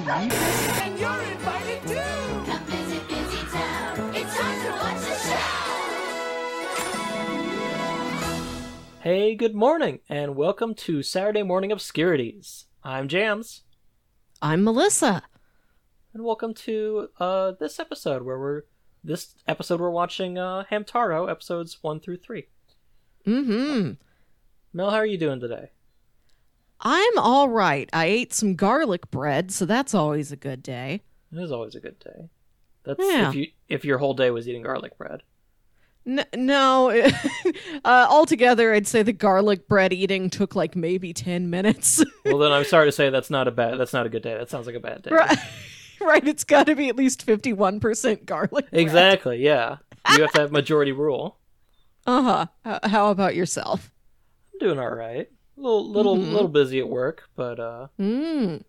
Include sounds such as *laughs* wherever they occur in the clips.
believe this? And you're invited too! Come visit Busy Town. It's time to watch the show. Hey, good morning, and welcome to Saturday Morning Obscurities. I'm Jams, I'm Melissa. and welcome to uh, this episode where we're this episode we're watching uh, Hamtaro episodes one through three. Mm-hmm. Mel, how are you doing today? I'm all right. I ate some garlic bread, so that's always a good day. It is always a good day. That's Yeah. if you if your whole day was eating garlic bread. N- no, *laughs* uh, altogether, I'd say the garlic bread eating took like maybe 10 minutes. *laughs* Well, then I'm sorry to say that's not a bad that's not a good day. That sounds like a bad day. right. *laughs* right, it's got to be at least 51% garlic bread. Exactly. Yeah. You have to have majority rule. Uh-huh. H- how about yourself? I'm doing all right. A little little Mhm. little busy at work, but uh, Mm.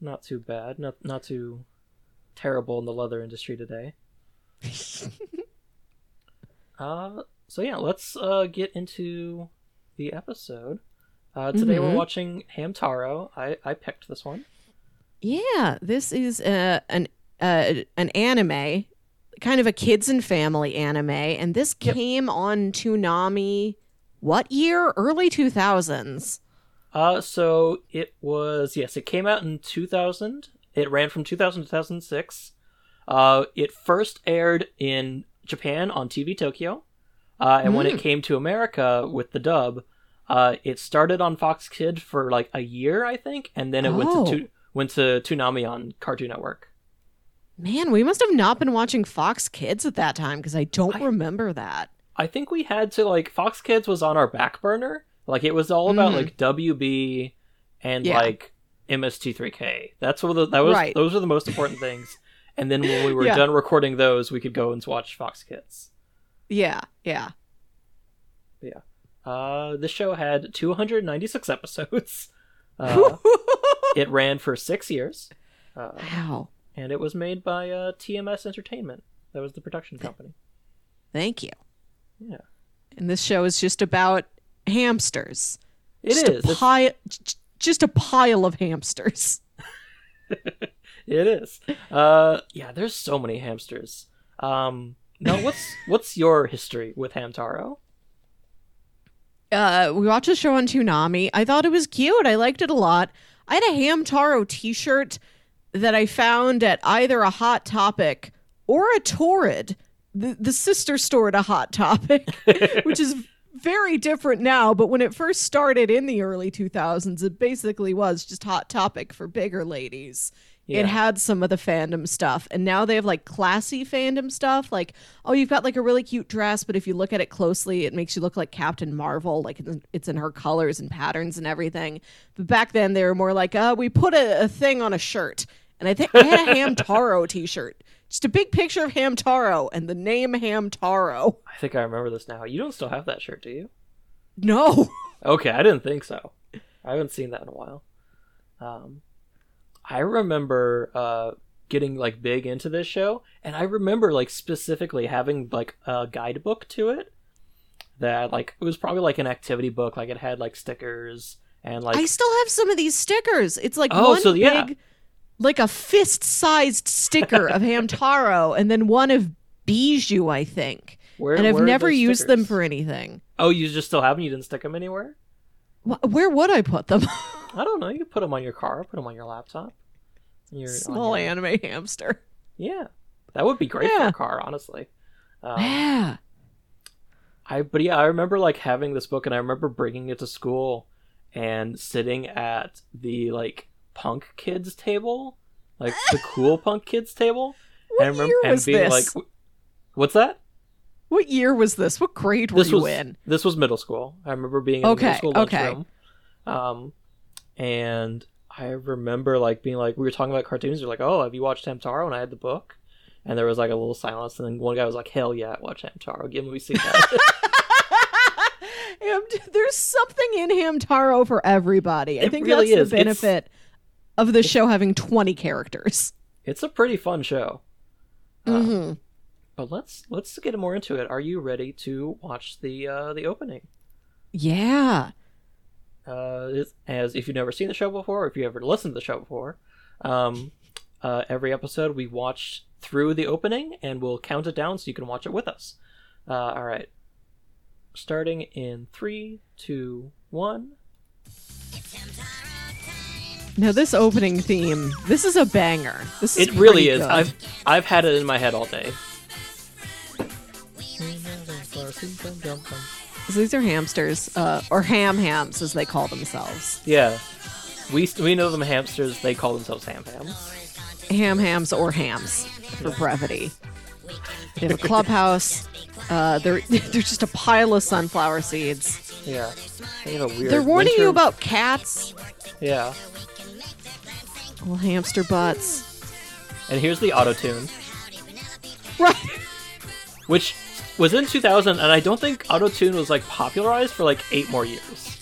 not too bad. Not not too terrible in the leather industry today. *laughs* uh, so yeah, let's uh get into the episode. Uh, today we're Mhm. watching Hamtaro. I I picked this one. Yeah, this is uh, an uh, an anime, kind of a kids and family anime, and this Yep. came on Toonami. What year? Early two thousands. Uh, so it was yes, it came out in 2000. It ran from 2000 to 2006. Uh, it first aired in Japan on TV Tokyo, uh, and when it came to America with the dub, uh, it started on Fox Kids for like a year, I think, and then it went Oh. to tu- went to Toonami on Cartoon Network. Man, we must have not been watching Fox Kids at that time because I don't I- remember that. I think we had to like Fox Kids was on our back burner. Like it was all about Mhm. like WB and Yeah. like MST3K. That's what the, that was. Right. Those were the most important things. And then when we were Yeah. done recording those, we could go and watch Fox Kids. Yeah, yeah. Uh, this show had 296 episodes. *laughs* Uh, it ran for six years, uh, wow. and it was made by uh, TMS Entertainment. That was the production company. Thank you. Yeah, And this show is just about hamsters. it just is. A pile, just a pile of hamsters. *laughs* It is. Uh, yeah, there's so many hamsters. Um, now what's *laughs* what's your history with Hamtaro? uh, we watched a show on Toonami. I thought it was cute. I liked it a lot. I had a Hamtaro T-shirt that I found at either a Hot Topic or a Torrid, the the sister store to Hot Topic, *laughs* which is very different now. But when it first started in the early 2000s, it basically was just Hot Topic for bigger ladies. Yeah. It had some of the fandom stuff, and now they have like classy fandom stuff. Like, oh, you've got like a really cute dress, but if you look at it closely, it makes you look like Captain Marvel. Like it's- in her colors and patterns and everything. But back then, they were more like, uh, we put a, a thing on a shirt, and I think I had a *laughs* Hamtaro T-shirt, just a big picture of Hamtaro and the name Hamtaro. I think I remember this now. You don't still have that shirt, do you? No, *laughs* Okay, I didn't think so. I haven't seen that in a while. Um, I remember uh, getting like big into this show, and I remember like specifically having like a guidebook to it. That like it was probably like an activity book, like it had like stickers and like I still have some of these stickers. It's like Oh, one so yeah. big, like a fist-sized sticker of *laughs* Hamtaro, and then one of Bijou, I think. where and I've never used them for anything. Oh, you just still have them? You didn't stick them anywhere? Wh- Where would I put them? *laughs* I don't know. You could put them on your car, put them on your laptop. Your, Small your- anime hamster. Yeah, that would be great for a car, honestly. Um, yeah. I but yeah, I remember like having this book, and I remember bringing it to school and sitting at the like punk kids table, like the cool punk kids table. *laughs* What and I remember year and was being this? like, "What's that?" what year was this? What grade were This you was in? this was middle school. I remember being in the Okay, middle school okay. lunchroom, um, and I remember like being like we were talking about cartoons. They're like, "Oh, have you watched Hamtaro?" And I had the book, and there was like a little silence, and then one guy was like, "Hell yeah, watch Hamtaro. Give me see that." *laughs* There's something in Hamtaro for everybody. I It think really that's is. the It's- benefit of the show having 20 characters. it's a pretty fun show. Uh, hmm But let's let's get more into it. Are you ready to watch the uh, the opening? Yeah. uh, as if you've never seen the show before, or if you ever listened to the show before, um, uh, every episode we watch through the opening and we'll count it down so you can watch it with us. Uh, all right. Starting in three, two, one. Now this opening theme, this is a banger. This is It really is. good. I've I've had it in my head all day. So these are hamsters, uh, or ham hams as they call themselves. Yeah, we we know them hamsters. They call themselves ham hams. Ham hams or hams for brevity. They have a clubhouse. Uh, they're *laughs* they're just a pile of sunflower seeds. Yeah, they have a weird. They're warning you about cats, Yeah, little hamster butts. and here's the auto tune, Right. which was in 2000, and I don't think auto tune was like popularized for like eight more years.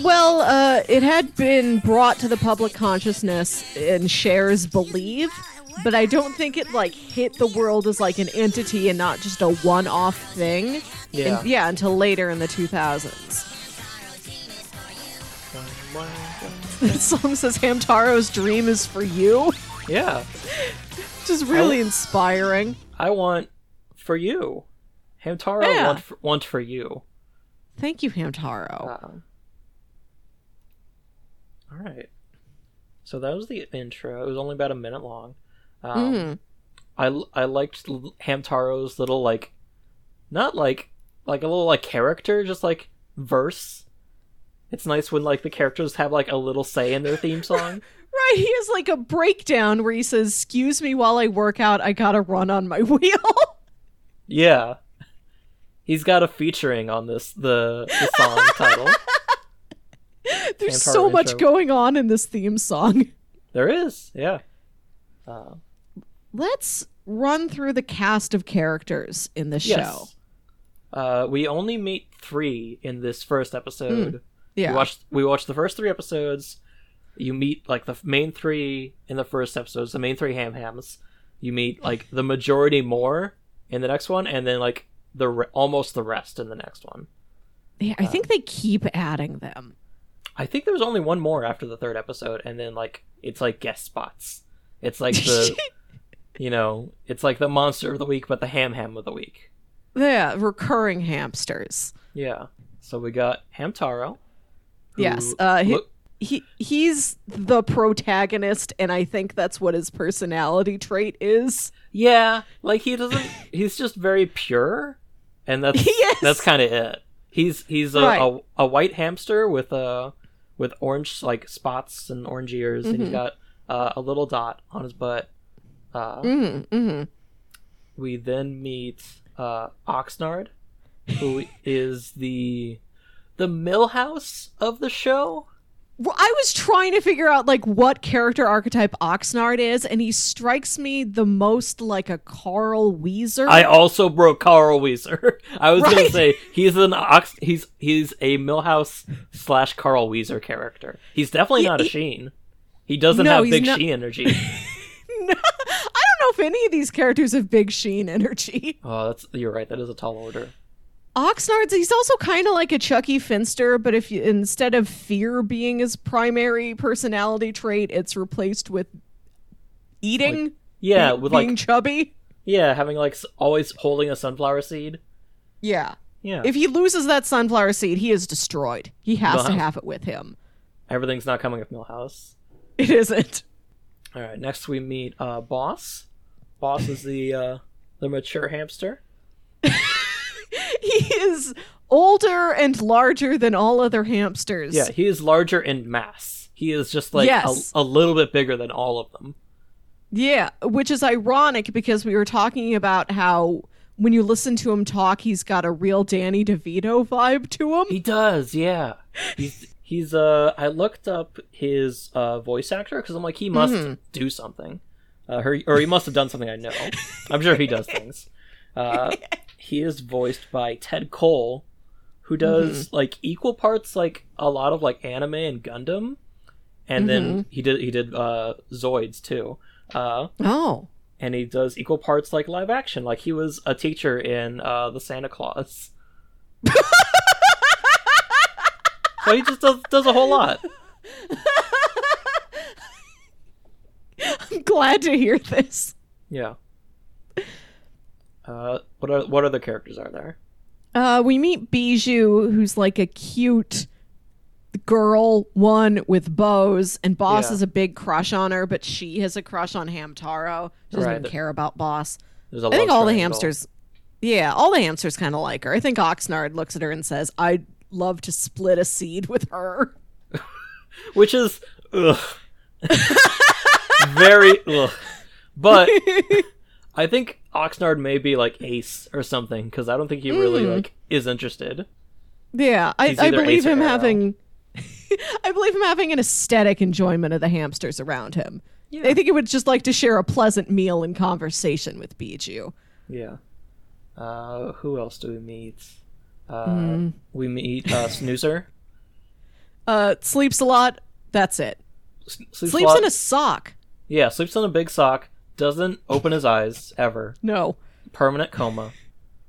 Well, uh, it had been brought to the public consciousness in Cher's Believe, but I don't think it like hit the world as like an entity and not just a one-off thing. Yeah. And- yeah, until later in the 2000s. *laughs* The song says Hamtaro's dream is for you, Yeah, Just is really inspiring. I want for you, Hamtaro Yeah. want for, want for you. Thank you, Hamtaro. Um, all right. So that was the intro. It was only about a minute long. Um, Mhm. I I liked Hamtaro's little like, not like like a little like character, just like verse. It's nice when like the characters have like a little say in their theme *laughs* song. Right, he has like a breakdown where he says, "Excuse me while I work out. I gotta run on my *laughs* wheel." yeah, he's got a featuring on this the the song title. *laughs* There's so much intro. going on in this theme song. There is, yeah. Uh, Let's run through the cast of characters in the show. Uh, we only meet three in this first episode. Yeah. We watched we watched the first three episodes. You meet like the main three in the first episodes, the main three ham hams. You meet like the majority more in the next one, and then like the re- almost the rest in the next one. Yeah, I think um, they keep adding them. I think there was only one more after the third episode, and then like it's like guest spots. It's like the *laughs* you know, it's like the monster of the week, but the ham ham of the week. yeah, recurring hamsters. Yeah. So we got Hamtaro. Yes, uh, he, look- he he's the protagonist, and I think that's what his personality trait is. yeah, like he doesn't. *laughs* he's just very pure, and that's *laughs* Yes. that's kind of it. He's he's a, Right. a a white hamster with a with orange like spots and orange ears, and he's Mm-hmm. got uh, a little dot on his butt. Uh, Mm-hmm, mm-hmm. we then meet uh, Oxnard, who *laughs* is the the Milhouse of the show. Well, I was trying to figure out like what character archetype Oxnard is, and he strikes me the most like a Carl Wheezer. I also broke Carl Wheezer. *laughs* I was gonna say he's an ox. He's he's a Milhouse slash Carl Wheezer character. He's definitely He- not a he- Sheen. He doesn't No, have big not- Sheen energy. *laughs* No, I don't know if any of these characters have big Sheen energy. oh, that's you're right. That is a tall order. Oxnard's he's also kind of like a Chuckie Finster, but if you instead of fear being his primary personality trait, it's replaced with eating. Yeah, be- with being like chubby. yeah, having like always holding a sunflower seed. Yeah. Yeah, If he loses that sunflower seed, he is destroyed. He has to have it with him. everything's not coming with Milhouse. It isn't. All right, next we meet uh, Boss. Boss is the uh, the mature hamster. *laughs* *laughs* He is older and larger than all other hamsters. Yeah, he is larger in mass. He is just like Yes. a, a little bit bigger than all of them. Yeah, which is ironic because we were talking about how when you listen to him talk, he's got a real Danny DeVito vibe to him. He does, yeah. He's he's uh I looked up his uh voice actor because I'm like he must Mm-hmm. do something. Uh her, or he must have done something I know. I'm sure he does *laughs* things. Uh he is voiced by Ted Cole who does Mm-hmm. like equal parts like a lot of like anime and Gundam and Mm-hmm. then he did he did uh Zoids too. Uh Oh. and he does equal parts like live action like he was a teacher in uh the Santa Claus. So he just does does a whole lot. *laughs* I'm glad to hear this. Yeah. Uh, what are what other characters are there? Uh, we meet Bijou, who's like a cute girl one with bows, and Boss Yeah. has a big crush on her, but she has a crush on Hamtaro. She doesn't Right. even care about Boss. There's a I think all the hamsters, yeah, all the hamsters kind of like her. I think Oxnard looks at her and says, "I'd love to split a seed with her." *laughs* which is ugh. *laughs* very ugh. But *laughs* I think Oxnard may be like Ace or something because I don't think he really Mm. like is interested. Yeah, I, I believe him aro. having. *laughs* I believe him having an aesthetic enjoyment of the hamsters around him. Yeah. I think he would just like to share a pleasant meal and conversation with Bijou. Yeah. Uh, who else do we meet? Uh, Hmm. We meet uh, Snoozer. *laughs* Uh, sleeps a lot. That's it. S- sleeps, Sleeps lot- in a sock. yeah, sleeps in a big sock. Doesn't open his eyes ever. No, Permanent coma.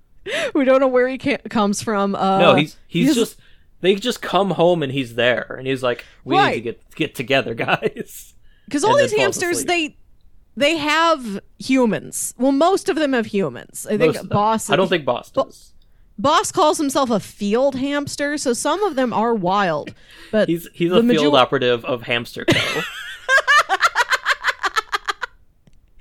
*laughs* we don't know where he comes from. Uh, no, he's he's he's- just they just come home and he's there and he's like, we need to get get together, *laughs* guys. because all these hamsters they they have humans. Well, most of them have humans. I think Most. Boss. I don't think Boss Bo- does. Boss calls himself a field hamster, so some of them are wild. But He's he's a field major- operative of Hamster Co. *laughs*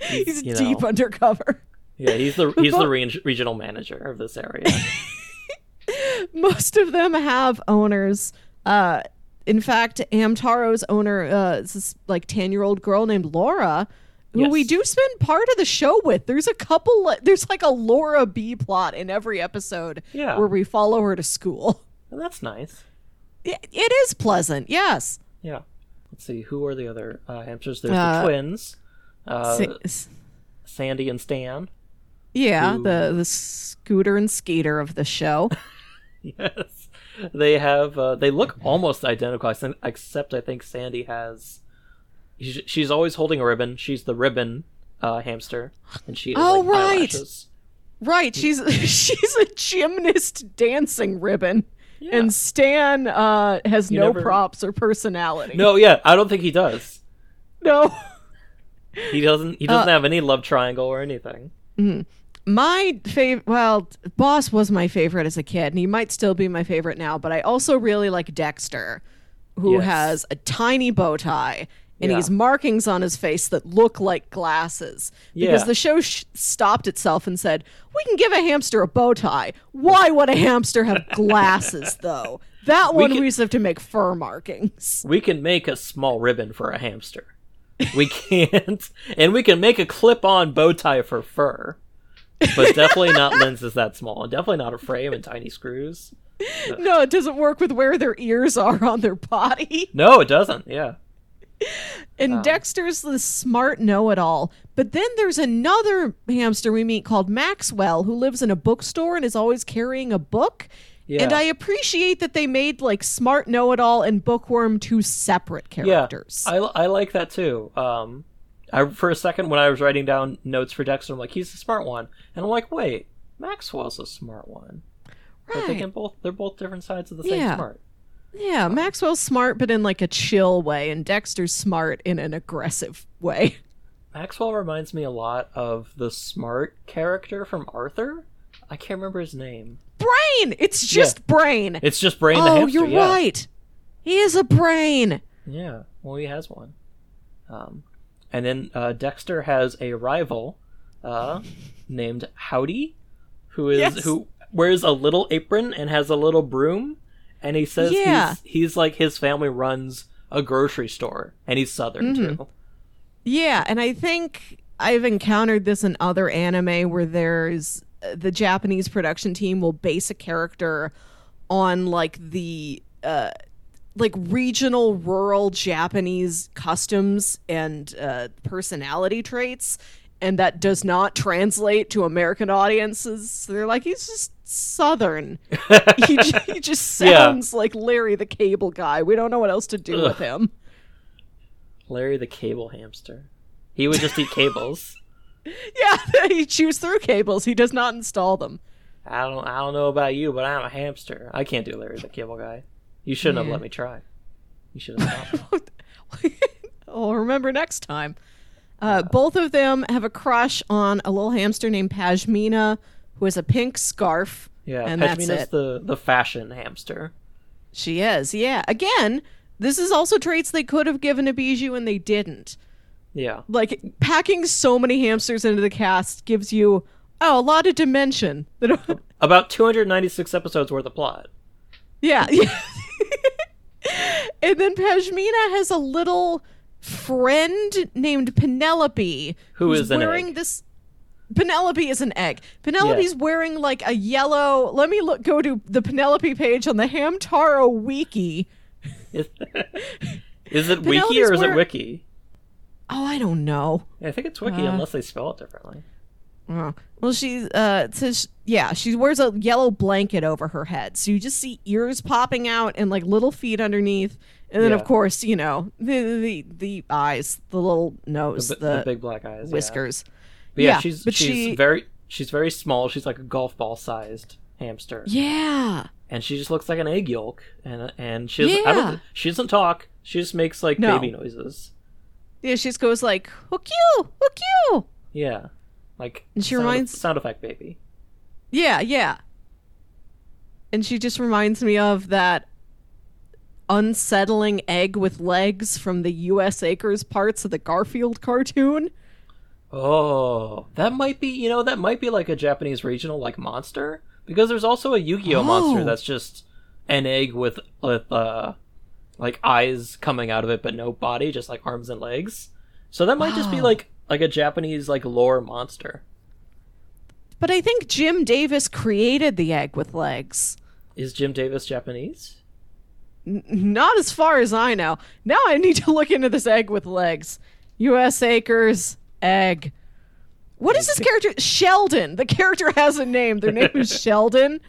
he's you know. deep undercover. yeah, he's the he's the re- regional manager of this area. *laughs* most of them have owners. Uh, in fact, Amtaro's owner uh, is this like ten year old girl named Laura, who we do spend part of the show with. There's a couple. There's like a Laura B plot in every episode. Yeah. where we follow her to school. and that's nice. It, it is pleasant. Yes. Yeah. Let's see, who are the other uh, hamsters? There's Uh, the twins, uh, s- Sandy and Stan. yeah, who- the the scooter and skater of the show. *laughs* *laughs* Yes, they have. Uh, they look almost identical, except I think Sandy has. she's- She's always holding a ribbon. She's the ribbon uh, hamster, and she has Oh, like, right. eyelashes. Right, she's *laughs* she's a gymnast dancing ribbon. Yeah. And Stan uh, has You no never- props or personality. No, yeah, I don't think he does. no. He doesn't. He doesn't Uh, have any love triangle or anything. My favorite, well, Boss was my favorite as a kid, and he might still be my favorite now. But I also really like Dexter, who Yes. has a tiny bow tie and Yeah. he has markings on his face that look like glasses. Because Yeah. the show sh- stopped itself and said, "We can give a hamster a bow tie. Why would a hamster have glasses, though? That We one can- we just have to make fur markings." We can make a small ribbon for a hamster. We can't, and we can make a clip-on bow tie for fur, but definitely not *laughs* lenses that small, and definitely not a frame and tiny screws. No, it doesn't work with where their ears are on their body. No, it doesn't. Yeah, And um, Dexter's the smart know it all. But then there's another hamster we meet called Maxwell who lives in a bookstore and is always carrying a book. Yeah, And I appreciate that they made like smart know it all and bookworm two separate characters. yeah. I, I like that too. Um, I for a second when I was writing down notes for Dexter, I'm like, he's the smart one, and I'm like, wait, Maxwell's a smart one. But They can both they're both different sides of the same Yeah. smart. yeah, Maxwell's smart but in like a chill way, and Dexter's smart in an aggressive way. *laughs* Maxwell reminds me a lot of the smart character from Arthur. I can't remember his name. Brain! It's just brain. It's just Brain the oh, hamster. you're yeah. right. He is a brain. Yeah, well, he has one. Um, and then uh, Dexter has a rival uh, named Howdy, who is Yes. who wears a little apron and has a little broom, and he says Yeah. he's he's like his family runs a grocery store, and he's Southern Mm-hmm. too. Yeah, and I think I've encountered this in other anime where there's the Japanese production team will base a character on like the uh like regional rural Japanese customs and uh personality traits and that does not translate to American audiences. So they're like he's just southern. *laughs* he, he just Yeah. sounds like Larry the Cable Guy. We don't know what else to do with him. Larry the cable hamster. He would just eat cables. *laughs* *laughs* Yeah, *laughs* he chews through cables. He does not install them. I don't I don't know about you, but I'm a hamster. I can't do Larry the cable guy. You shouldn't have let me try. You should have stopped. I'll *laughs* remember next time. Uh, both of them have a crush on a little hamster named Pashmina, who has a pink scarf. Yeah, and that's it. the the fashion hamster. She is, yeah. Again, this is also traits they could have given to Bijou and they didn't. Yeah. Like packing so many hamsters into the cast gives you oh a lot of dimension. *laughs* About 296 episodes worth of plot. yeah. *laughs* and then Pashmina has a little friend named Penelope Who who's is wearing this Penelope is an egg. Penelope's wearing like a yellow. Let me look. Go to the Penelope page on the Hamtaro wiki. Is, *laughs* is it wiki or is it wiki? Oh, I don't know. I think it's wiki Uh, unless they spell it differently. Oh. Well, she uh says yeah, she wears a yellow blanket over her head, so you just see ears popping out and like little feet underneath, and then Yeah. of course you know the the the eyes, the little nose, bi- the, the big black eyes. yeah. whiskers. But yeah, Yeah, she's but she's she- very she's very small. She's like a golf ball sized hamster, Yeah, and she just looks like an egg yolk. And and she doesn't, I Yeah. she doesn't talk. She just makes like No. baby noises. Yeah. She just goes like "hook you, hook you." Yeah, like And she sound, reminds- sound effect baby. Yeah, yeah. And she just reminds me of that unsettling egg with legs from the U.S. Acres parts of the Garfield cartoon. Oh, that might be you know that might be like a Japanese regional like monster because there's also a Yu-Gi-Oh monster Oh. that's just an egg with with uh like eyes coming out of it but no body, just like arms and legs. So that might just be like like a Japanese like lore monster. But I think Jim Davis created the egg with legs. Is Jim Davis Japanese? N- not as far as I know. Now I need to look into this egg with legs. U.S. Acres egg. What is this character? Sheldon. The character has a name. Their name is *laughs* Sheldon.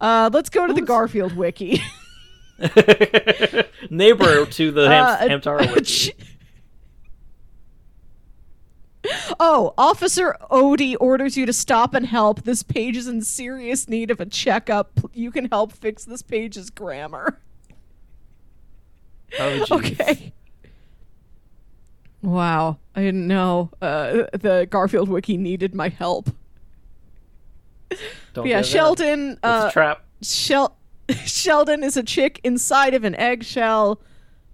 Uh, let's go to the Garfield wiki. *laughs* *laughs* Neighbor to the Ham- Uh, Hamtaro wiki. Oh, Officer Odie orders you to stop and help. This page is in serious need of a checkup. You can help fix this page's grammar. Oh. Okay. Wow, I didn't know uh, the Garfield wiki needed my help. Don't yeah. Sheldon. It's Uh, a trap. Shel- *laughs* Sheldon is a chick inside of an eggshell.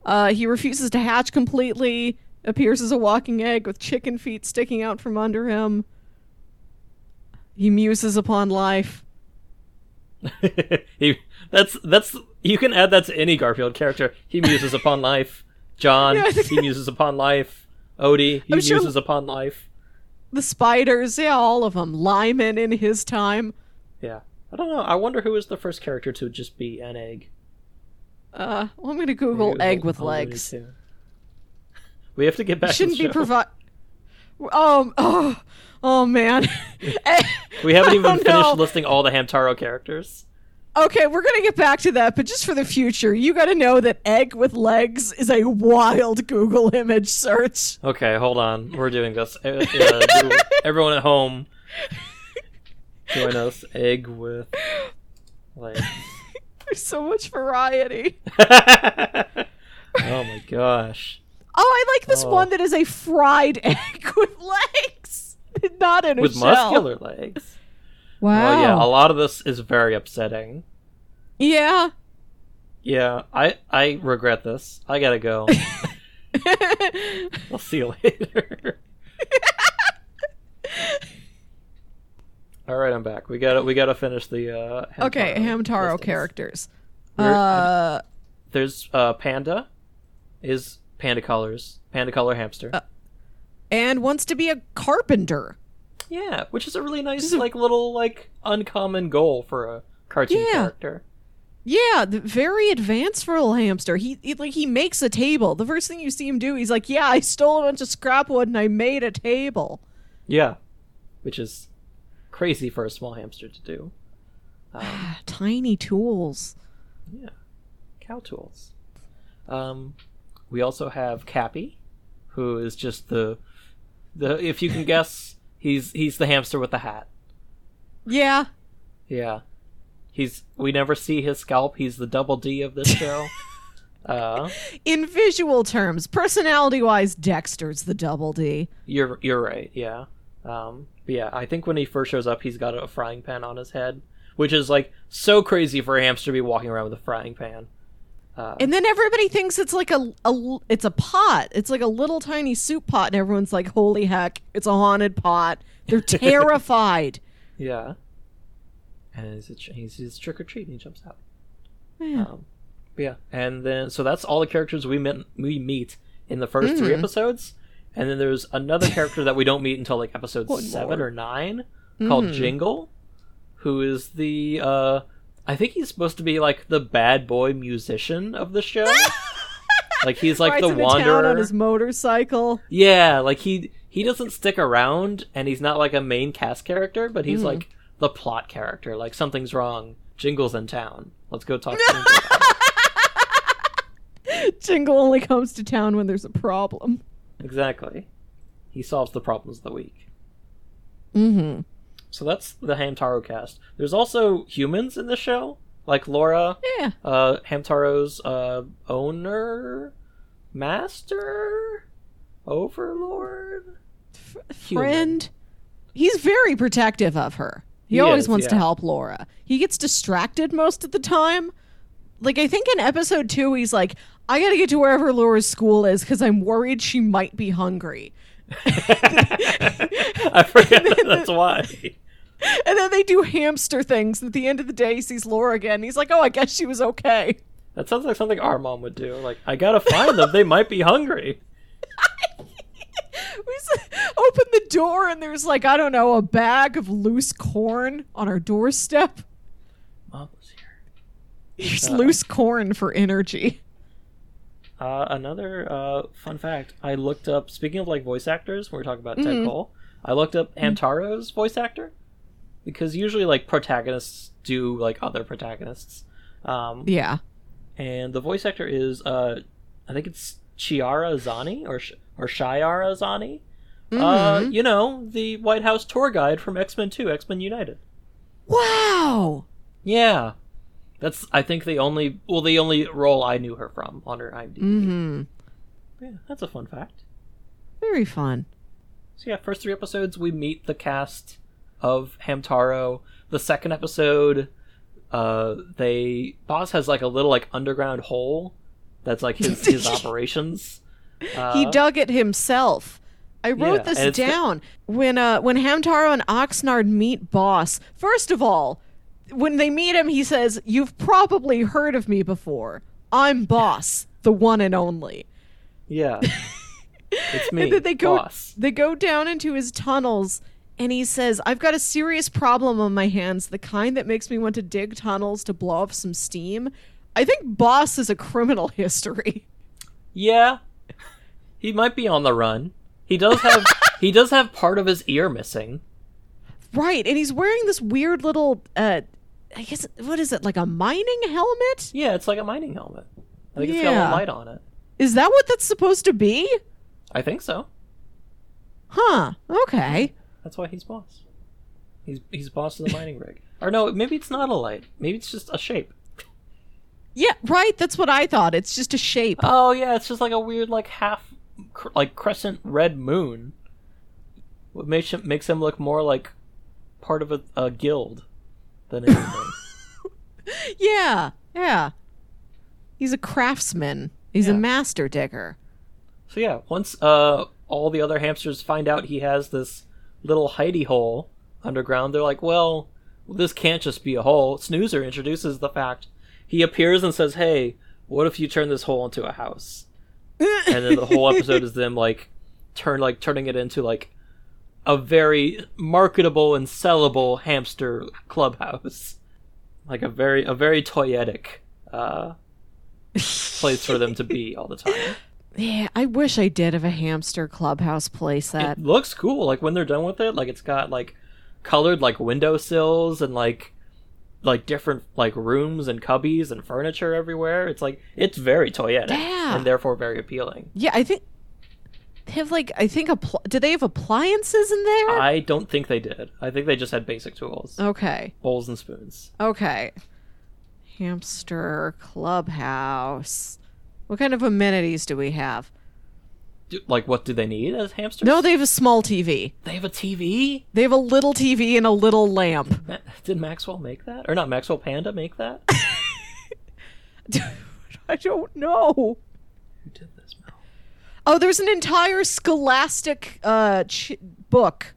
Uh, he refuses to hatch completely. Appears as a walking egg with chicken feet sticking out from under him. He muses upon life. *laughs* he, that's that's you can add that to any Garfield character. He muses *laughs* upon life. John, Yeah, he muses upon life. Odie, he I'm sure- muses upon life. The spiders, yeah, all of them. Lyman in his time. Yeah, I don't know. I wonder who was the first character to just be an egg. Uh, well, I'm gonna Google Maybe egg with legs. too. We have to get back. Shouldn't to the be provide. Oh, oh, oh, man. *laughs* We haven't even Oh, finished no. listing all the Hamtaro characters. Okay, we're gonna get back to that, but just for the future, you gotta know that egg with legs is a wild Google image search. Okay, hold on. We're doing this. Uh, *laughs* everyone at home, join us. Egg with legs. *laughs* There's so much variety. *laughs* oh my gosh. Oh, I like this Oh. one that is a fried *laughs* egg with legs, not in a With muscular legs. Wow. Oh yeah, a lot of this is very upsetting. yeah. Yeah, I I regret this. I gotta go. I'll see you later. All right, I'm back. We gotta we gotta finish the uh. okay, Hamtaro listings. characters. Uh, There's uh Panda, is Panda colors, Panda color hamster. Uh, and wants to be a carpenter. yeah, which is a really nice a- like little like uncommon goal for a cartoon Yeah. character. Yeah, the, very advanced for a little hamster. He, he like he makes a table. The first thing you see him do, he's like, "Yeah, I stole a bunch of scrap wood and I made a table." Yeah, which is crazy for a small hamster to do. Um, *sighs* Tiny tools. yeah, cow tools. Um, we also have Cappy, who is just the the if you can *laughs* guess, he's he's the hamster with the hat. Yeah, Yeah, He's we never see his scalp. He's the double D of this show. *laughs* uh, In visual terms, personality wise, Dexter's the double D. you're you're right. Yeah. Um, but yeah, I think when he first shows up, he's got a frying pan on his head, which is like so crazy for a hamster to be walking around with a frying pan. And then everybody thinks it's like a, a it's a pot. It's like a little tiny soup pot, and everyone's like, "Holy heck, it's a haunted pot!" They're *laughs* terrified. Yeah. And he's he's, he's trick or treat, and he jumps out. Yeah. Um, yeah, and then so that's all the characters we met we meet in the 1st three episodes, and then there's another character that we don't meet until like episode seven or nine, called Jingle, who is the uh, I think he's supposed to be like the bad boy musician of the show. *laughs* like he's like Rides the wanderer. on his motorcycle. Yeah, like he he doesn't stick around and he's not like a main cast character, but Hmm. he's like the plot character. Like something's wrong. Jingle's in town. Let's go talk to Jingle. *laughs* Jingle only comes to town when there's a problem. Exactly. He solves the problems of the week. Mm-hmm. So that's the Hamtaro cast. There's also humans in the show, like Laura, Yeah. uh, Hamtaro's uh, owner, master, overlord. Human. Friend. He's very protective of her. He, He always is, wants to help Laura. He gets distracted most of the time. Like I think in episode two, he's like, "I got to get to wherever Laura's school is because I'm worried she might be hungry." *laughs* I forget that *laughs* that's why. And then they do hamster things. At the end of the day, he sees Laura again. He's like, "Oh, I guess she was okay." That sounds like something our mom would do. Like, I gotta find them. They might be hungry. *laughs* We open the door and there's like I don't know a bag of loose corn on our doorstep. Mom was here. Use uh, loose corn for energy. Uh, another uh, fun fact: I looked up. Speaking of like voice actors, when we're talking about Ted Cole, I looked up Hamtaro's voice actor because usually like protagonists do like other protagonists, um, Yeah. and the voice actor is uh, I think it's Chiara Zanni or Sh- or Shiara Zani. Uh, you know the White House tour guide from X Men Two, X Men United. Wow. Yeah, that's I think the only well the only role I knew her from on her IMDb. Mm-hmm. Yeah, that's a fun fact. Very fun. So yeah, first three episodes we meet the cast of Hamtaro. The second episode, uh, they boss has like a little like underground hole that's like his *laughs* his operations. Uh, he dug it himself. I wrote Yeah, this down when uh when Hamtaro and Oxnard meet Boss. First of all, when they meet him, he says, "You've probably heard of me before. I'm Boss, the one and only." yeah, *laughs* it's me, and then they go boss. they go down into his tunnels and he says i've got a serious problem on my hands the kind that makes me want to dig tunnels to blow off some steam i think boss is a criminal *laughs* history Yeah, he might be on the run. He does have *laughs* he does have part of his ear missing. right and he's wearing this weird little uh i guess what is it like a mining helmet Yeah, it's like a mining helmet. I think it's got a light on it. is that what that's supposed to be I think so. huh okay That's why he's boss. He's he's boss of the mining rig. Or no, maybe it's not a light. Maybe it's just a shape. yeah right that's what i thought it's just a shape Oh yeah, it's just like a weird like half cr- like crescent red moon. What makes him makes him look more like part of a, a guild than anything. *laughs* yeah yeah he's a craftsman he's a master digger so yeah, once uh all the other hamsters find out he has this little hidey hole underground, they're like, well, this can't just be a hole. Snoozer introduces the fact. He appears and says, "Hey, what if you turn this hole into a house?" and then the whole episode is *laughs* them like turn like turning it into like a very marketable and sellable hamster clubhouse like a very a very toyetic uh place for them to be *laughs* all the time Yeah, I wish I did have a hamster clubhouse playset. it looks cool like when they're done with it like it's got like colored like windowsills and like like different like rooms and cubbies and furniture everywhere it's like it's very toyetic Yeah. and therefore very appealing Yeah, I think They have like I think appl- do they have appliances in there? I don't think they did. I think they just had basic tools, okay. bowls and spoons. Okay. Hamster clubhouse. What kind of amenities do we have? Do, like, what do they need as hamsters? No, they have a small TV. they have a TV. They have a little TV and a little lamp. Ma- Did Maxwell make that, or not Maxwell Panda make that? *laughs* I don't know. Who did? Oh, there's an entire scholastic uh, ch- book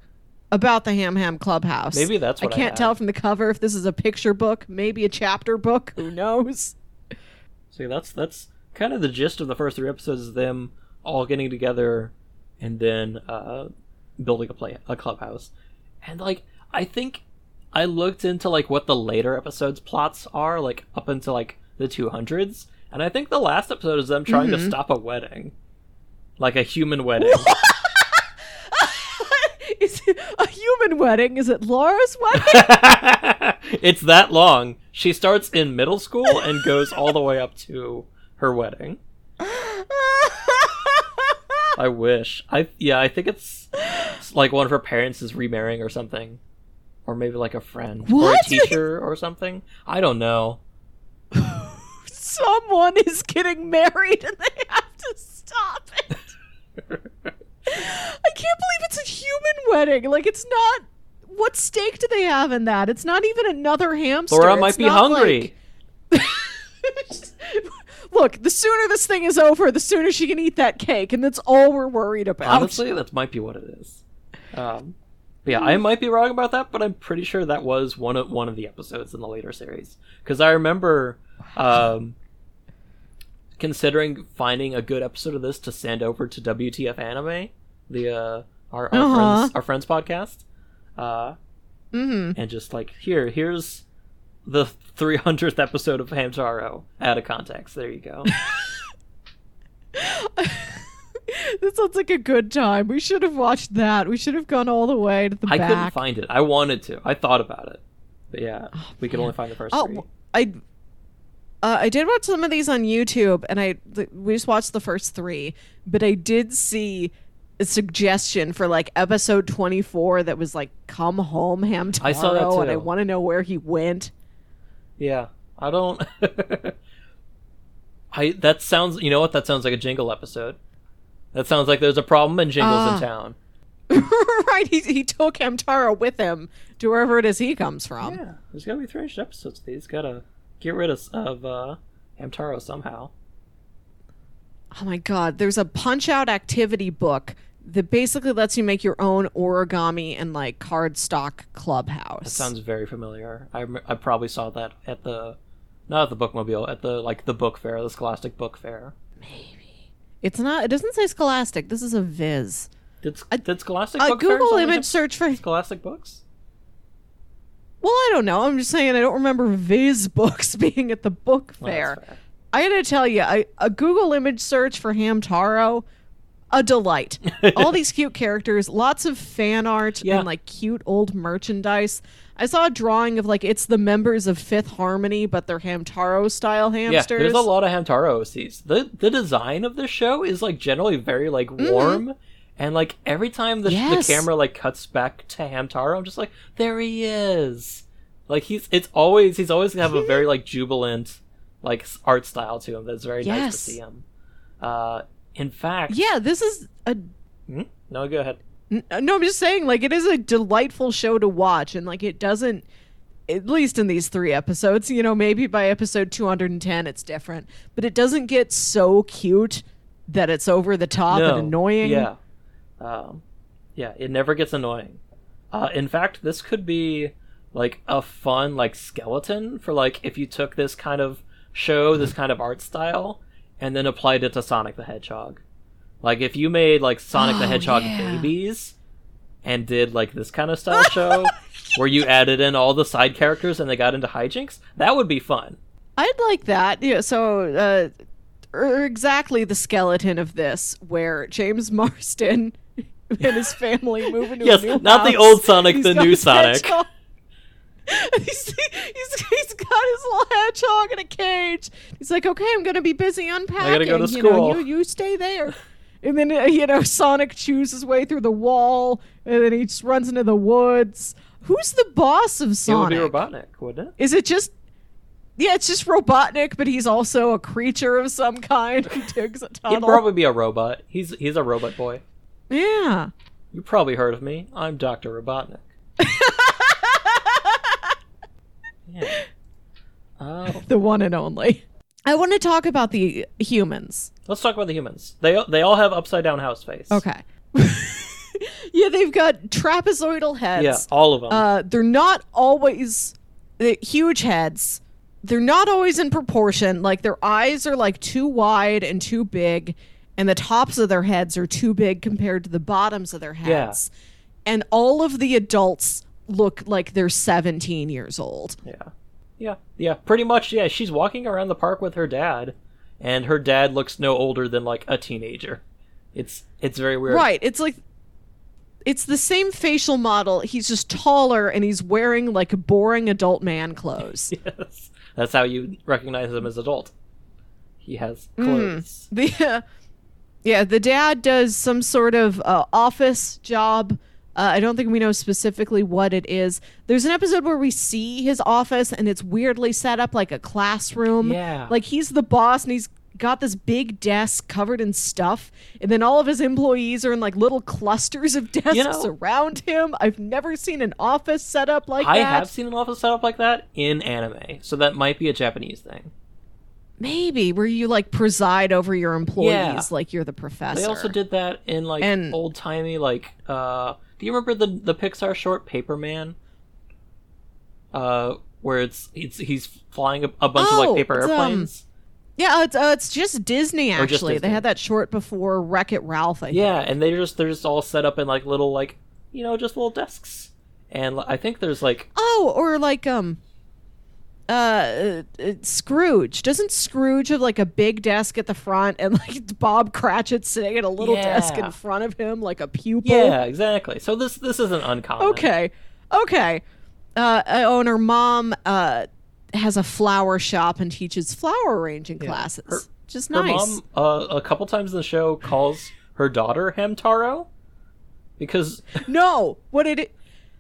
about the Ham Ham Clubhouse. Maybe that's what I I can't had. tell from the cover if this is a picture book, maybe a chapter book. Who knows? See, that's that's kind of the gist of the first three episodes: is them all getting together and then uh, building a play a clubhouse. And like, I think I looked into like what the later episodes plots are, like up into like the two hundreds, and I think the last episode is them trying to stop a wedding, like a human wedding. *laughs* is it a human wedding? Is it Laura's wedding? *laughs* it's that long. She starts in middle school and goes all the way up to her wedding. *laughs* I wish. I yeah, I think it's, it's like one of her parents is remarrying or something. Or maybe like a friend or a teacher or something. I don't know. Someone is getting married and they have to stop it. I can't believe it's a human wedding. Like it's not. What stake do they have in that? It's not even another hamster. Laura It's might be hungry. like- *laughs* Look, the sooner this thing is over, the sooner she can eat that cake, and that's all we're worried about. Honestly, that might be what it is. Um, yeah, I might be wrong about that, but I'm pretty sure that was one of one of the episodes in the later series because I remember um, considering finding a good episode of this to send over to WTF Anime, the uh, our our Uh-huh. friends our friends podcast, uh, Mhm. and just like here here's the 300th episode of Hamtaro out of context. There you go. *laughs* this sounds like a good time. We should have watched that. We should have gone all the way to the I back. couldn't find it. I wanted to. I thought about it, but yeah, we could only find the first Oh, three. I uh, I did watch some of these on YouTube, and I th- we just watched the first three, but I did see a suggestion for like episode twenty four that was like "Come home, Hamtaro," I saw that and I want to know where he went. Yeah, I don't. *laughs* I that sounds. You know what? That sounds like a Jingle episode. That sounds like there's a problem and Jingle's Ah. in town. *laughs* right, he he took Hamtaro with him to wherever it is he comes from. Yeah, there's gotta be 300 episodes. He's gotta get rid of of uh, Hamtaro somehow. Oh my god, there's a punch out activity book that basically lets you make your own origami and like cardstock clubhouse. That sounds very familiar. I I probably saw that at the not at the bookmobile at the like the book fair, the Scholastic Book Fair. Maybe it's not. It doesn't say Scholastic. This is a Viz. Did did Scholastic A Google image search for. Scholastic books? Well, I don't know. I'm just saying. I don't remember Viz books *laughs* being at the book fair. fair. I gotta tell you, I, a Google image search for Hamtaro, a delight. *laughs* All these cute characters, lots of fan art Yeah. and like cute old merchandise. I saw a drawing of like it's the members of Fifth Harmony, but they're Hamtaro style hamsters. Yeah, there's a lot of Hamtaro OCs. The the design of the show is like generally very like mm-hmm. warm, and like every time the. Yes. the camera like cuts back to Hamtaro, I'm just like, there he is. Like he's it's always he's always gonna have a very like jubilant like art style to him. That's very nice to see him. Uh, in fact, Yeah, this is a Hmm? No, go ahead. N- No, I'm just saying, like, it is a delightful show to watch, and like, it doesn't, at least in these three episodes, you know, maybe by episode 210 it's different, but it doesn't get so cute that it's over the top no, and annoying. Yeah, um, yeah, it never gets annoying. Uh, in fact, this could be like a fun like skeleton for like if you took this kind of show, this kind of art style, and then applied it to Sonic the Hedgehog. Like if you made like Sonic the Oh, Hedgehog yeah. babies and did like this kind of style show *laughs* where you added in all the side characters and they got into hijinks, that would be fun. I'd like that. Yeah, so, uh, exactly the skeleton of this, where James *laughs* Marsden *laughs* and his family move into Yes, a new not the old Sonic, He's the new Sonic. *laughs* he's, he's, he's got his little hedgehog in a cage. He's like, okay, I'm gonna be busy unpacking. gotta go to You know, school." you, you stay there. And then uh, you know Sonic chews his way through the wall, and then he just runs into the woods. Who's the boss of It would Sonic? be Robotnik, wouldn't it? Is it just? Yeah, it's just Robotnik, but he's also a creature of some kind who digs a tunnel. He'd probably be a robot. He's he's a robot boy. Yeah. You probably heard of me. I'm Doctor Robotnik. *laughs* yeah. Oh, the one and only. I want to talk about the humans. let's talk about the humans. They they all have upside down house face. Okay. *laughs* yeah, they've got trapezoidal heads. Yeah, all of them. Uh, they're not always huge heads. They're not always in proportion. Like their eyes are like too wide and too big, and the tops of their heads are too big compared to the bottoms of their heads. And all of the adults look like they're 17 years old. Yeah. Yeah. Yeah. Pretty much, yeah. She's walking around the park with her dad, and her dad looks no older than like a teenager. It's it's very weird. Right. It's like it's the same facial model. He's just taller and he's wearing like boring adult man clothes. *laughs* Yes. That's how you recognize him as adult. He has clothes. *laughs* the uh, yeah, the dad does some sort of uh, office job. Uh, I don't think we know specifically what it is. There's an episode where we see his office and it's weirdly set up like a classroom. Yeah. Like he's the boss and he's got this big desk covered in stuff and then all of his employees are in like little clusters of *laughs* desks know- around him. I've never seen an office set up like I that. I have seen an office set up like that in anime, so that might be a Japanese thing. Maybe where you like preside over your employees Yeah. like you're the professor. They also did that in like And- old timey like uh do you remember the the Pixar short Paperman? Uh where it's it's he's flying a, a bunch of Oh, like paper it's, um, airplanes. Yeah, it's uh, it's just Disney Or just actually. Disney. They had that short before Wreck It Ralph. I think. Yeah, and they're just they're just all set up in like little like you know just little desks, and I think there's like Oh, or like um, uh, uh, Scrooge. Doesn't Scrooge have like a big desk at the front and like *laughs* Bob Cratchit sitting at a little desk in front of him like a pupil? yeah exactly. So this this isn't uncommon. Okay. Okay. Uh, oh, and her mom uh has a flower shop and teaches flower arranging classes. Her- just Her nice. mom uh, a couple times in the show calls her daughter Hamtaro because No, what it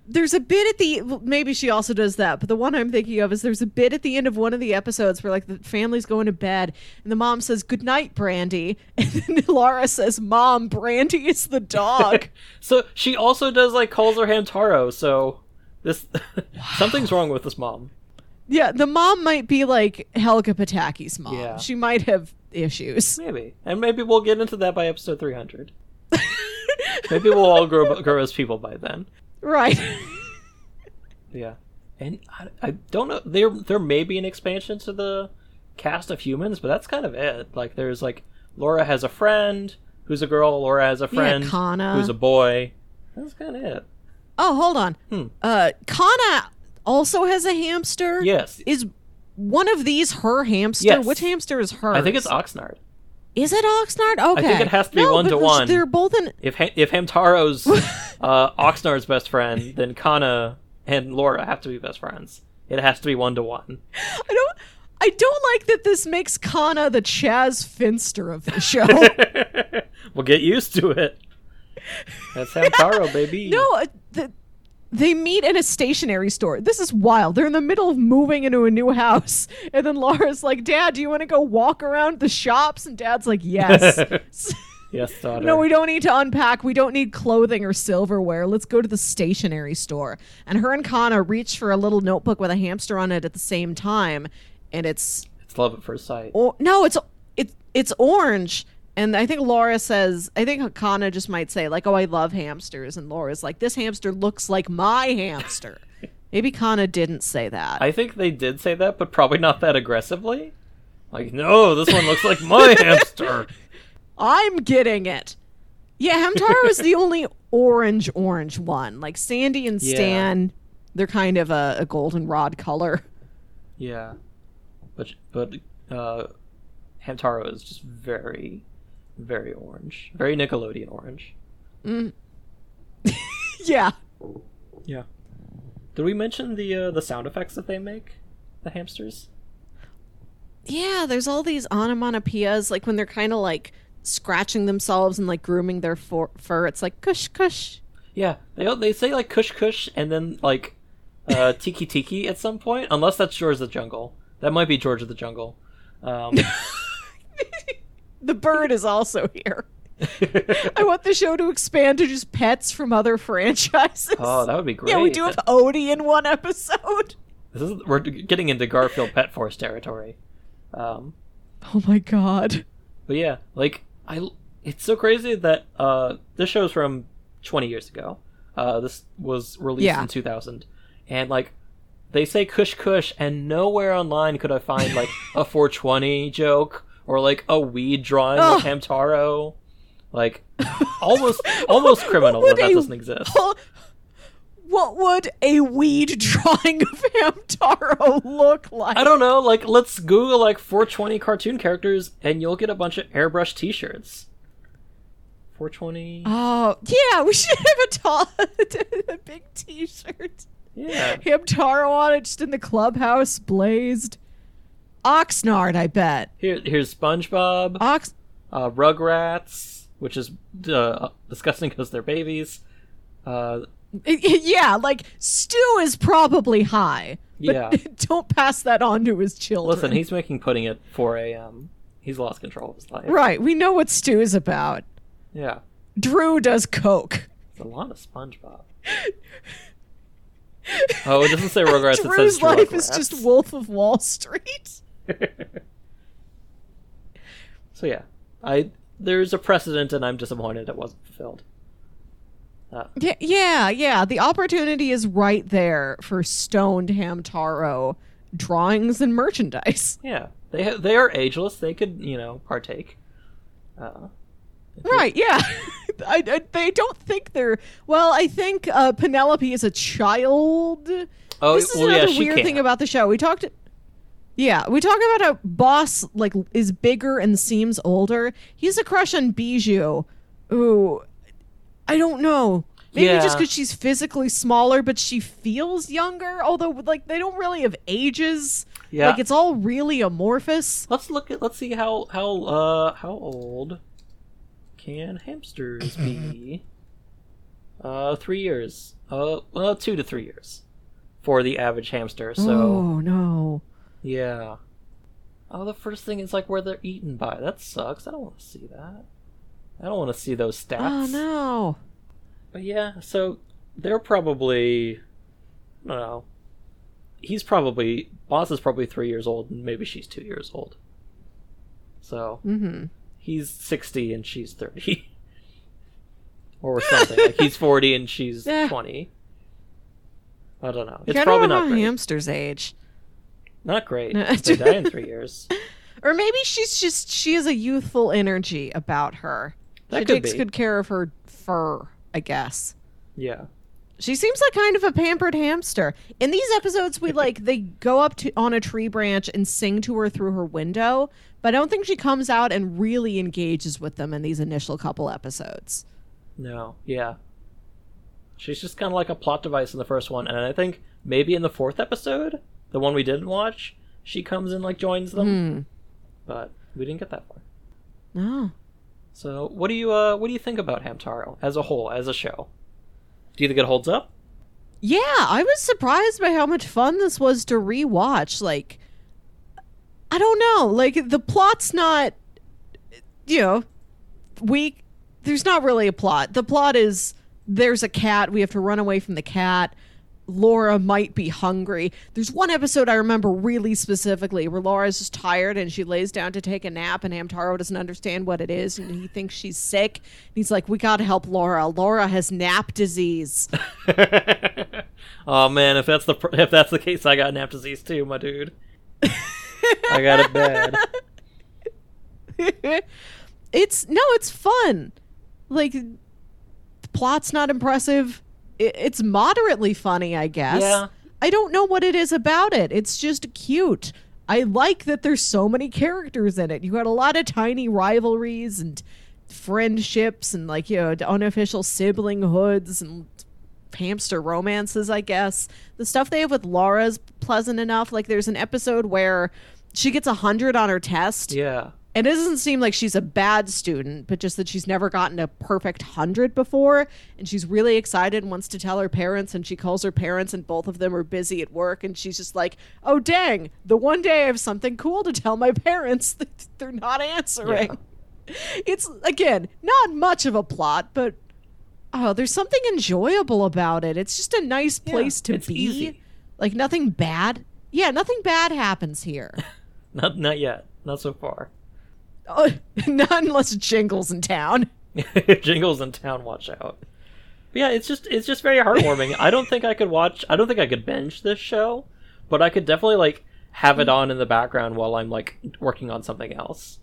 there's a bit at the maybe she also does that, but the one I'm thinking of is there's a bit at the end of one of the episodes where like the family's going to bed and the mom says good night, Brandy, *laughs* and then Laura says, "Mom, Brandy is the dog." *laughs* so she also does like calls her Hamtaro. So this *laughs* something's wrong with this mom. yeah, the mom might be like Helga Pataki's mom. Yeah. She might have issues. Maybe, and maybe we'll get into that by episode three hundred. maybe we'll all grow grow as people by then. Right. Yeah, and I, I don't know. There there may be an expansion to the cast of humans, but that's kind of it. Like there's like Laura has a friend who's a girl. Laura has a friend Kana. who's a boy. That's kind of it. oh, hold on. Hmm. Uh Kana also has a hamster? Yes, Is one of these her hamster? Yes. Which hamster is hers? I think it's Oxnard. Is it Oxnard? Okay. I think it has to be No, one to one. They're both in. If ha- if Hamtaro's *laughs* uh, Oxnard's best friend, then Kana and Laura have to be best friends. It has to be one to one. I don't. I don't like that this makes Kana the Chas Finster of the show. *laughs* we'll get used to it. That's *laughs* Hamtaro, baby. no, uh, the, they meet in a stationery store. This is wild. They're in the middle of moving into a new house, *laughs* and then Laura's like, "Dad, do you want to go walk around the shops?" And Dad's like, "Yes." *laughs* yes, *laughs* daughter. No, we don't need to unpack. We don't need clothing or silverware. Let's go to the stationery store. And her and Kana reach for a little notebook with a hamster on it at the same time, and it's It's love at first sight. or no, it's it's it's orange. And I think Laura says, I think Kana just might say like, "Oh, I love hamsters," and Laura's like, "This hamster looks like my hamster." *laughs* Maybe Kana didn't say that. I think they did say that, but probably not that aggressively. Like, no, this one looks like my *laughs* hamster. I'm getting it. Yeah, Hamtaro is the *laughs* only orange orange one. Like Sandy and Yeah. Stan, they're kind of a, a goldenrod color. Yeah, but but uh, Hamtaro is just very, very orange, very Nickelodeon orange. *laughs* Yeah. Yeah. Did we mention the uh, the sound effects that they make? The hamsters. Yeah, there's all these onomatopoeias, like when they're kind of like scratching themselves and like grooming their for- fur. It's like kush kush. Yeah, they they say like kush kush and then like uh, *laughs* tiki tiki at some point, unless that's George the Jungle. That might be George of the Jungle. Um, *laughs* The bird is also here. I want the show to expand to just pets from other franchises. oh, that would be great. yeah, we do have Odie in one episode. This is we're getting into Garfield Pet Force territory. Um, Oh my god. but yeah, like I, it's so crazy that uh, this show's from 20 years ago. Uh, this was released Yeah. in 2000, and like they say kush kush, and nowhere online could I find like a 420 joke or like a weed drawing of Hamtaro. Like *laughs* almost almost criminal that that a- doesn't exist. What would a weed drawing of Hamtaro look like? I don't know. Like, let's Google like 420 cartoon characters, and you'll get a bunch of airbrush T-shirts. 420. Oh, yeah, we should have a tall, *laughs* a big T-shirt. Yeah. Hamtaro on it, just in the clubhouse, blazed. Oxnard, I bet. Here, here's SpongeBob, Ox. uh, Rugrats, which is uh, disgusting because they're babies. Uh, *laughs* Yeah, like Stu is probably high, Yeah. *laughs* don't pass that on to his children. listen, he's making pudding at 4 a.m. He's lost control of his life. right. We know what Stu is about. Yeah. Drew does coke. It's a lot of SpongeBob. *laughs* oh, it doesn't say Rugrats. it Drew's says life is just Wolf of Wall Street. So yeah, I there's a precedent, and I'm disappointed it wasn't fulfilled. Yeah, yeah, yeah. The opportunity is right there for stoned Hamtaro drawings and merchandise. *laughs* Yeah, they ha- they are ageless. They could you know partake. Uh, Right, yeah. *laughs* I, I, they don't think they're. Well, I think uh, Penelope is a child. oh this is well, another she weird can't. thing about the show. We talked. Yeah, we talk about how Boss like is bigger and seems older. He's a crush on Bijou. Ooh, I don't know. Maybe just because she's physically smaller, but she feels younger. Although, like, they don't really have ages. Yeah. Like, it's all really amorphous. Let's look at. Let's see how how uh how old can hamsters be? *clears throat* uh, three years. Uh, well, two to three years for the average hamster. So oh no. Yeah. Oh, the first thing is like where they're eaten by. That sucks. I don't want to see that. I don't want to see those stats. Oh no. But yeah, so they're probably I don't know. He's probably boss is probably three years old and maybe she's two years old. So Mm-hmm. he's sixty and she's thirty. *laughs* or *laughs* something. like he's forty and she's Yeah. twenty. I don't know. It's probably know not great. hamsters age. Not great. *laughs* They die in three years. *laughs* Or maybe she's just she has a youthful energy about her. That she takes be. good care of her fur, I guess. Yeah. She seems like kind of a pampered hamster. In these episodes, we *laughs* like they go up to on a tree branch and sing to her through her window, but I don't think she comes out and really engages with them in these initial couple episodes. No. Yeah. She's just kind of like a plot device in the first one, and I think maybe in the fourth episode, the one we didn't watch, she comes and like joins them. Hmm. But we didn't get that far. No. So, what do you uh, what do you think about Hamtaro as a whole, as a show? Do you think it holds up? Yeah, I was surprised by how much fun this was to rewatch. Like, I don't know. Like, the plot's not, you know, weak. There's not really a plot. The plot is there's a cat. We have to run away from the cat. Laura might be hungry. There's one episode I remember really specifically where Laura's just tired and she lays down to take a nap, and Hamtaro doesn't understand what it is, and he thinks she's sick. And he's like, "We gotta help Laura. Laura has nap disease." *laughs* oh man, if that's the pr- if that's the case, I got nap disease too, my dude. *laughs* I got it bad. it's no, it's fun. Like the plot's not impressive. It's moderately funny, I guess. Yeah. I don't know what it is about it. It's just cute. I like that there's so many characters in it. You got a lot of tiny rivalries and friendships and like, you know, unofficial sibling hoods and hamster romances, I guess. The stuff they have with Laura's pleasant enough. Like there's an episode where she gets a hundred on her test Yeah. And it doesn't seem like she's a bad student, but just that she's never gotten a perfect hundred before. And she's really excited and wants to tell her parents. And she calls her parents, and both of them are busy at work. And she's just like, oh, dang, the one day I have something cool to tell my *laughs* parents they're not answering. *laughs* It's, again, not much of a plot, but oh, there's something enjoyable about it. It's just a nice Yeah, place to be. easy. Like, nothing bad. Yeah, nothing bad happens here. *laughs* Not not yet. Not so far. Oh, *laughs* not unless Jingle's in town. *laughs* Jingles in town, watch out. But yeah, it's just it's just very heartwarming. I don't think I could watch. I don't think I could binge this show, but I could definitely like have it on in the background while I'm like working on something else.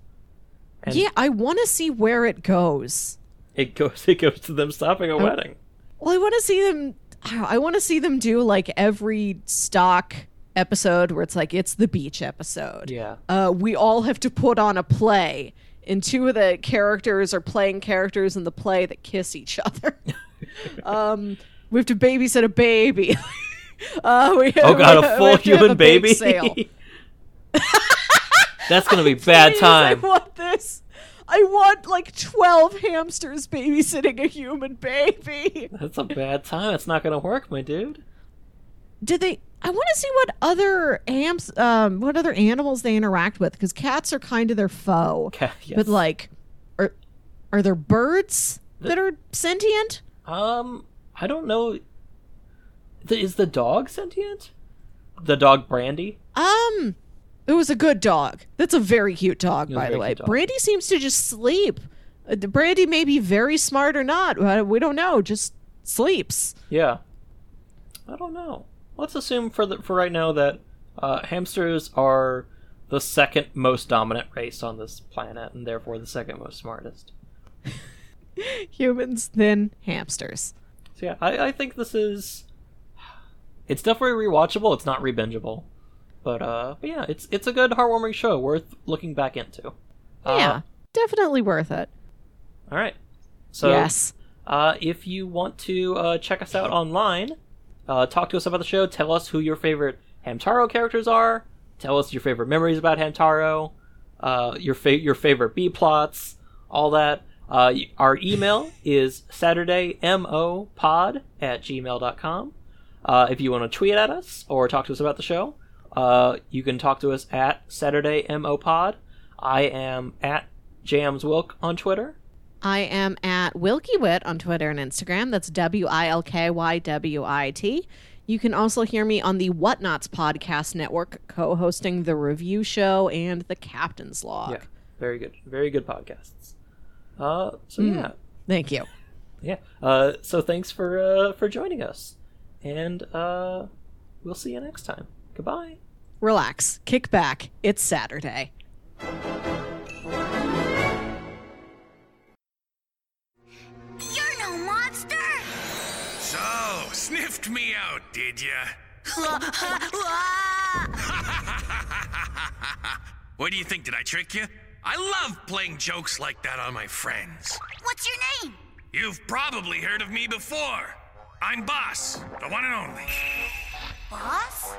And yeah, I want to see where it goes. it goes *laughs* it goes to them stopping a oh. wedding. Well, I want to see them. I want to see them do like every stock episode where it's like it's the beach episode. Yeah. Uh, we all have to put on a play, and two of the characters are playing characters in the play that kiss each other. *laughs* um, we have to babysit a baby. *laughs* uh, we, Oh god, *laughs* we- a full have to have human baby. That's gonna be bad Please, time. I want this. I want like 12 hamsters babysitting a human baby. That's a bad time. It's not gonna work, my dude. Did they I want to see what other amps um what other animals they interact with cuz cats are kind of their foe. *laughs* Yes. But like are are there birds that are sentient? Um, I don't know. Is the dog sentient? The dog Brandy? Um it was a good dog. That's a very cute dog, It was a by the way. Brandy seems to just sleep. Uh, Brandy may be very smart or not. We don't know. Just sleeps. Yeah. I don't know. Let's assume for the, for right now that uh, hamsters are the second most dominant race on this planet, and therefore the second most smartest. *laughs* Humans, then hamsters. So yeah, I, I think this is. It's definitely rewatchable. It's not rebingeable, but uh, but yeah, it's it's a good heartwarming show worth looking back into. Uh, yeah, definitely worth it. All right. So yes. Uh, if you want to uh, check us out online, uh, talk to us about the show, tell us who your favorite Hamtaro characters are, tell us your favorite memories about Hamtaro, uh, your fa- your favorite B plots, all that. Uh, our email *laughs* is saturdaymopod at gmail.com. Uh, if you want to tweet at us or talk to us about the show, uh, you can talk to us at saturdaymopod. I am at jamswilk on Twitter. I am at WilkyWit on Twitter and Instagram. That's W I L K Y W I T. You can also hear me on the Whatnots podcast network, co hosting the review show and the Captain's Log. Yeah, very good, very good podcasts. Uh, so yeah, Thank you. *laughs* yeah. Uh, so thanks for uh for joining us, and uh, we'll see you next time. Goodbye. Relax, kick back. It's Saturday. Sniffed me out, did ya? *laughs* what do you think? Did I trick you? I love playing jokes like that on my friends. What's your name? You've probably heard of me before. I'm Boss, the one and only. Boss?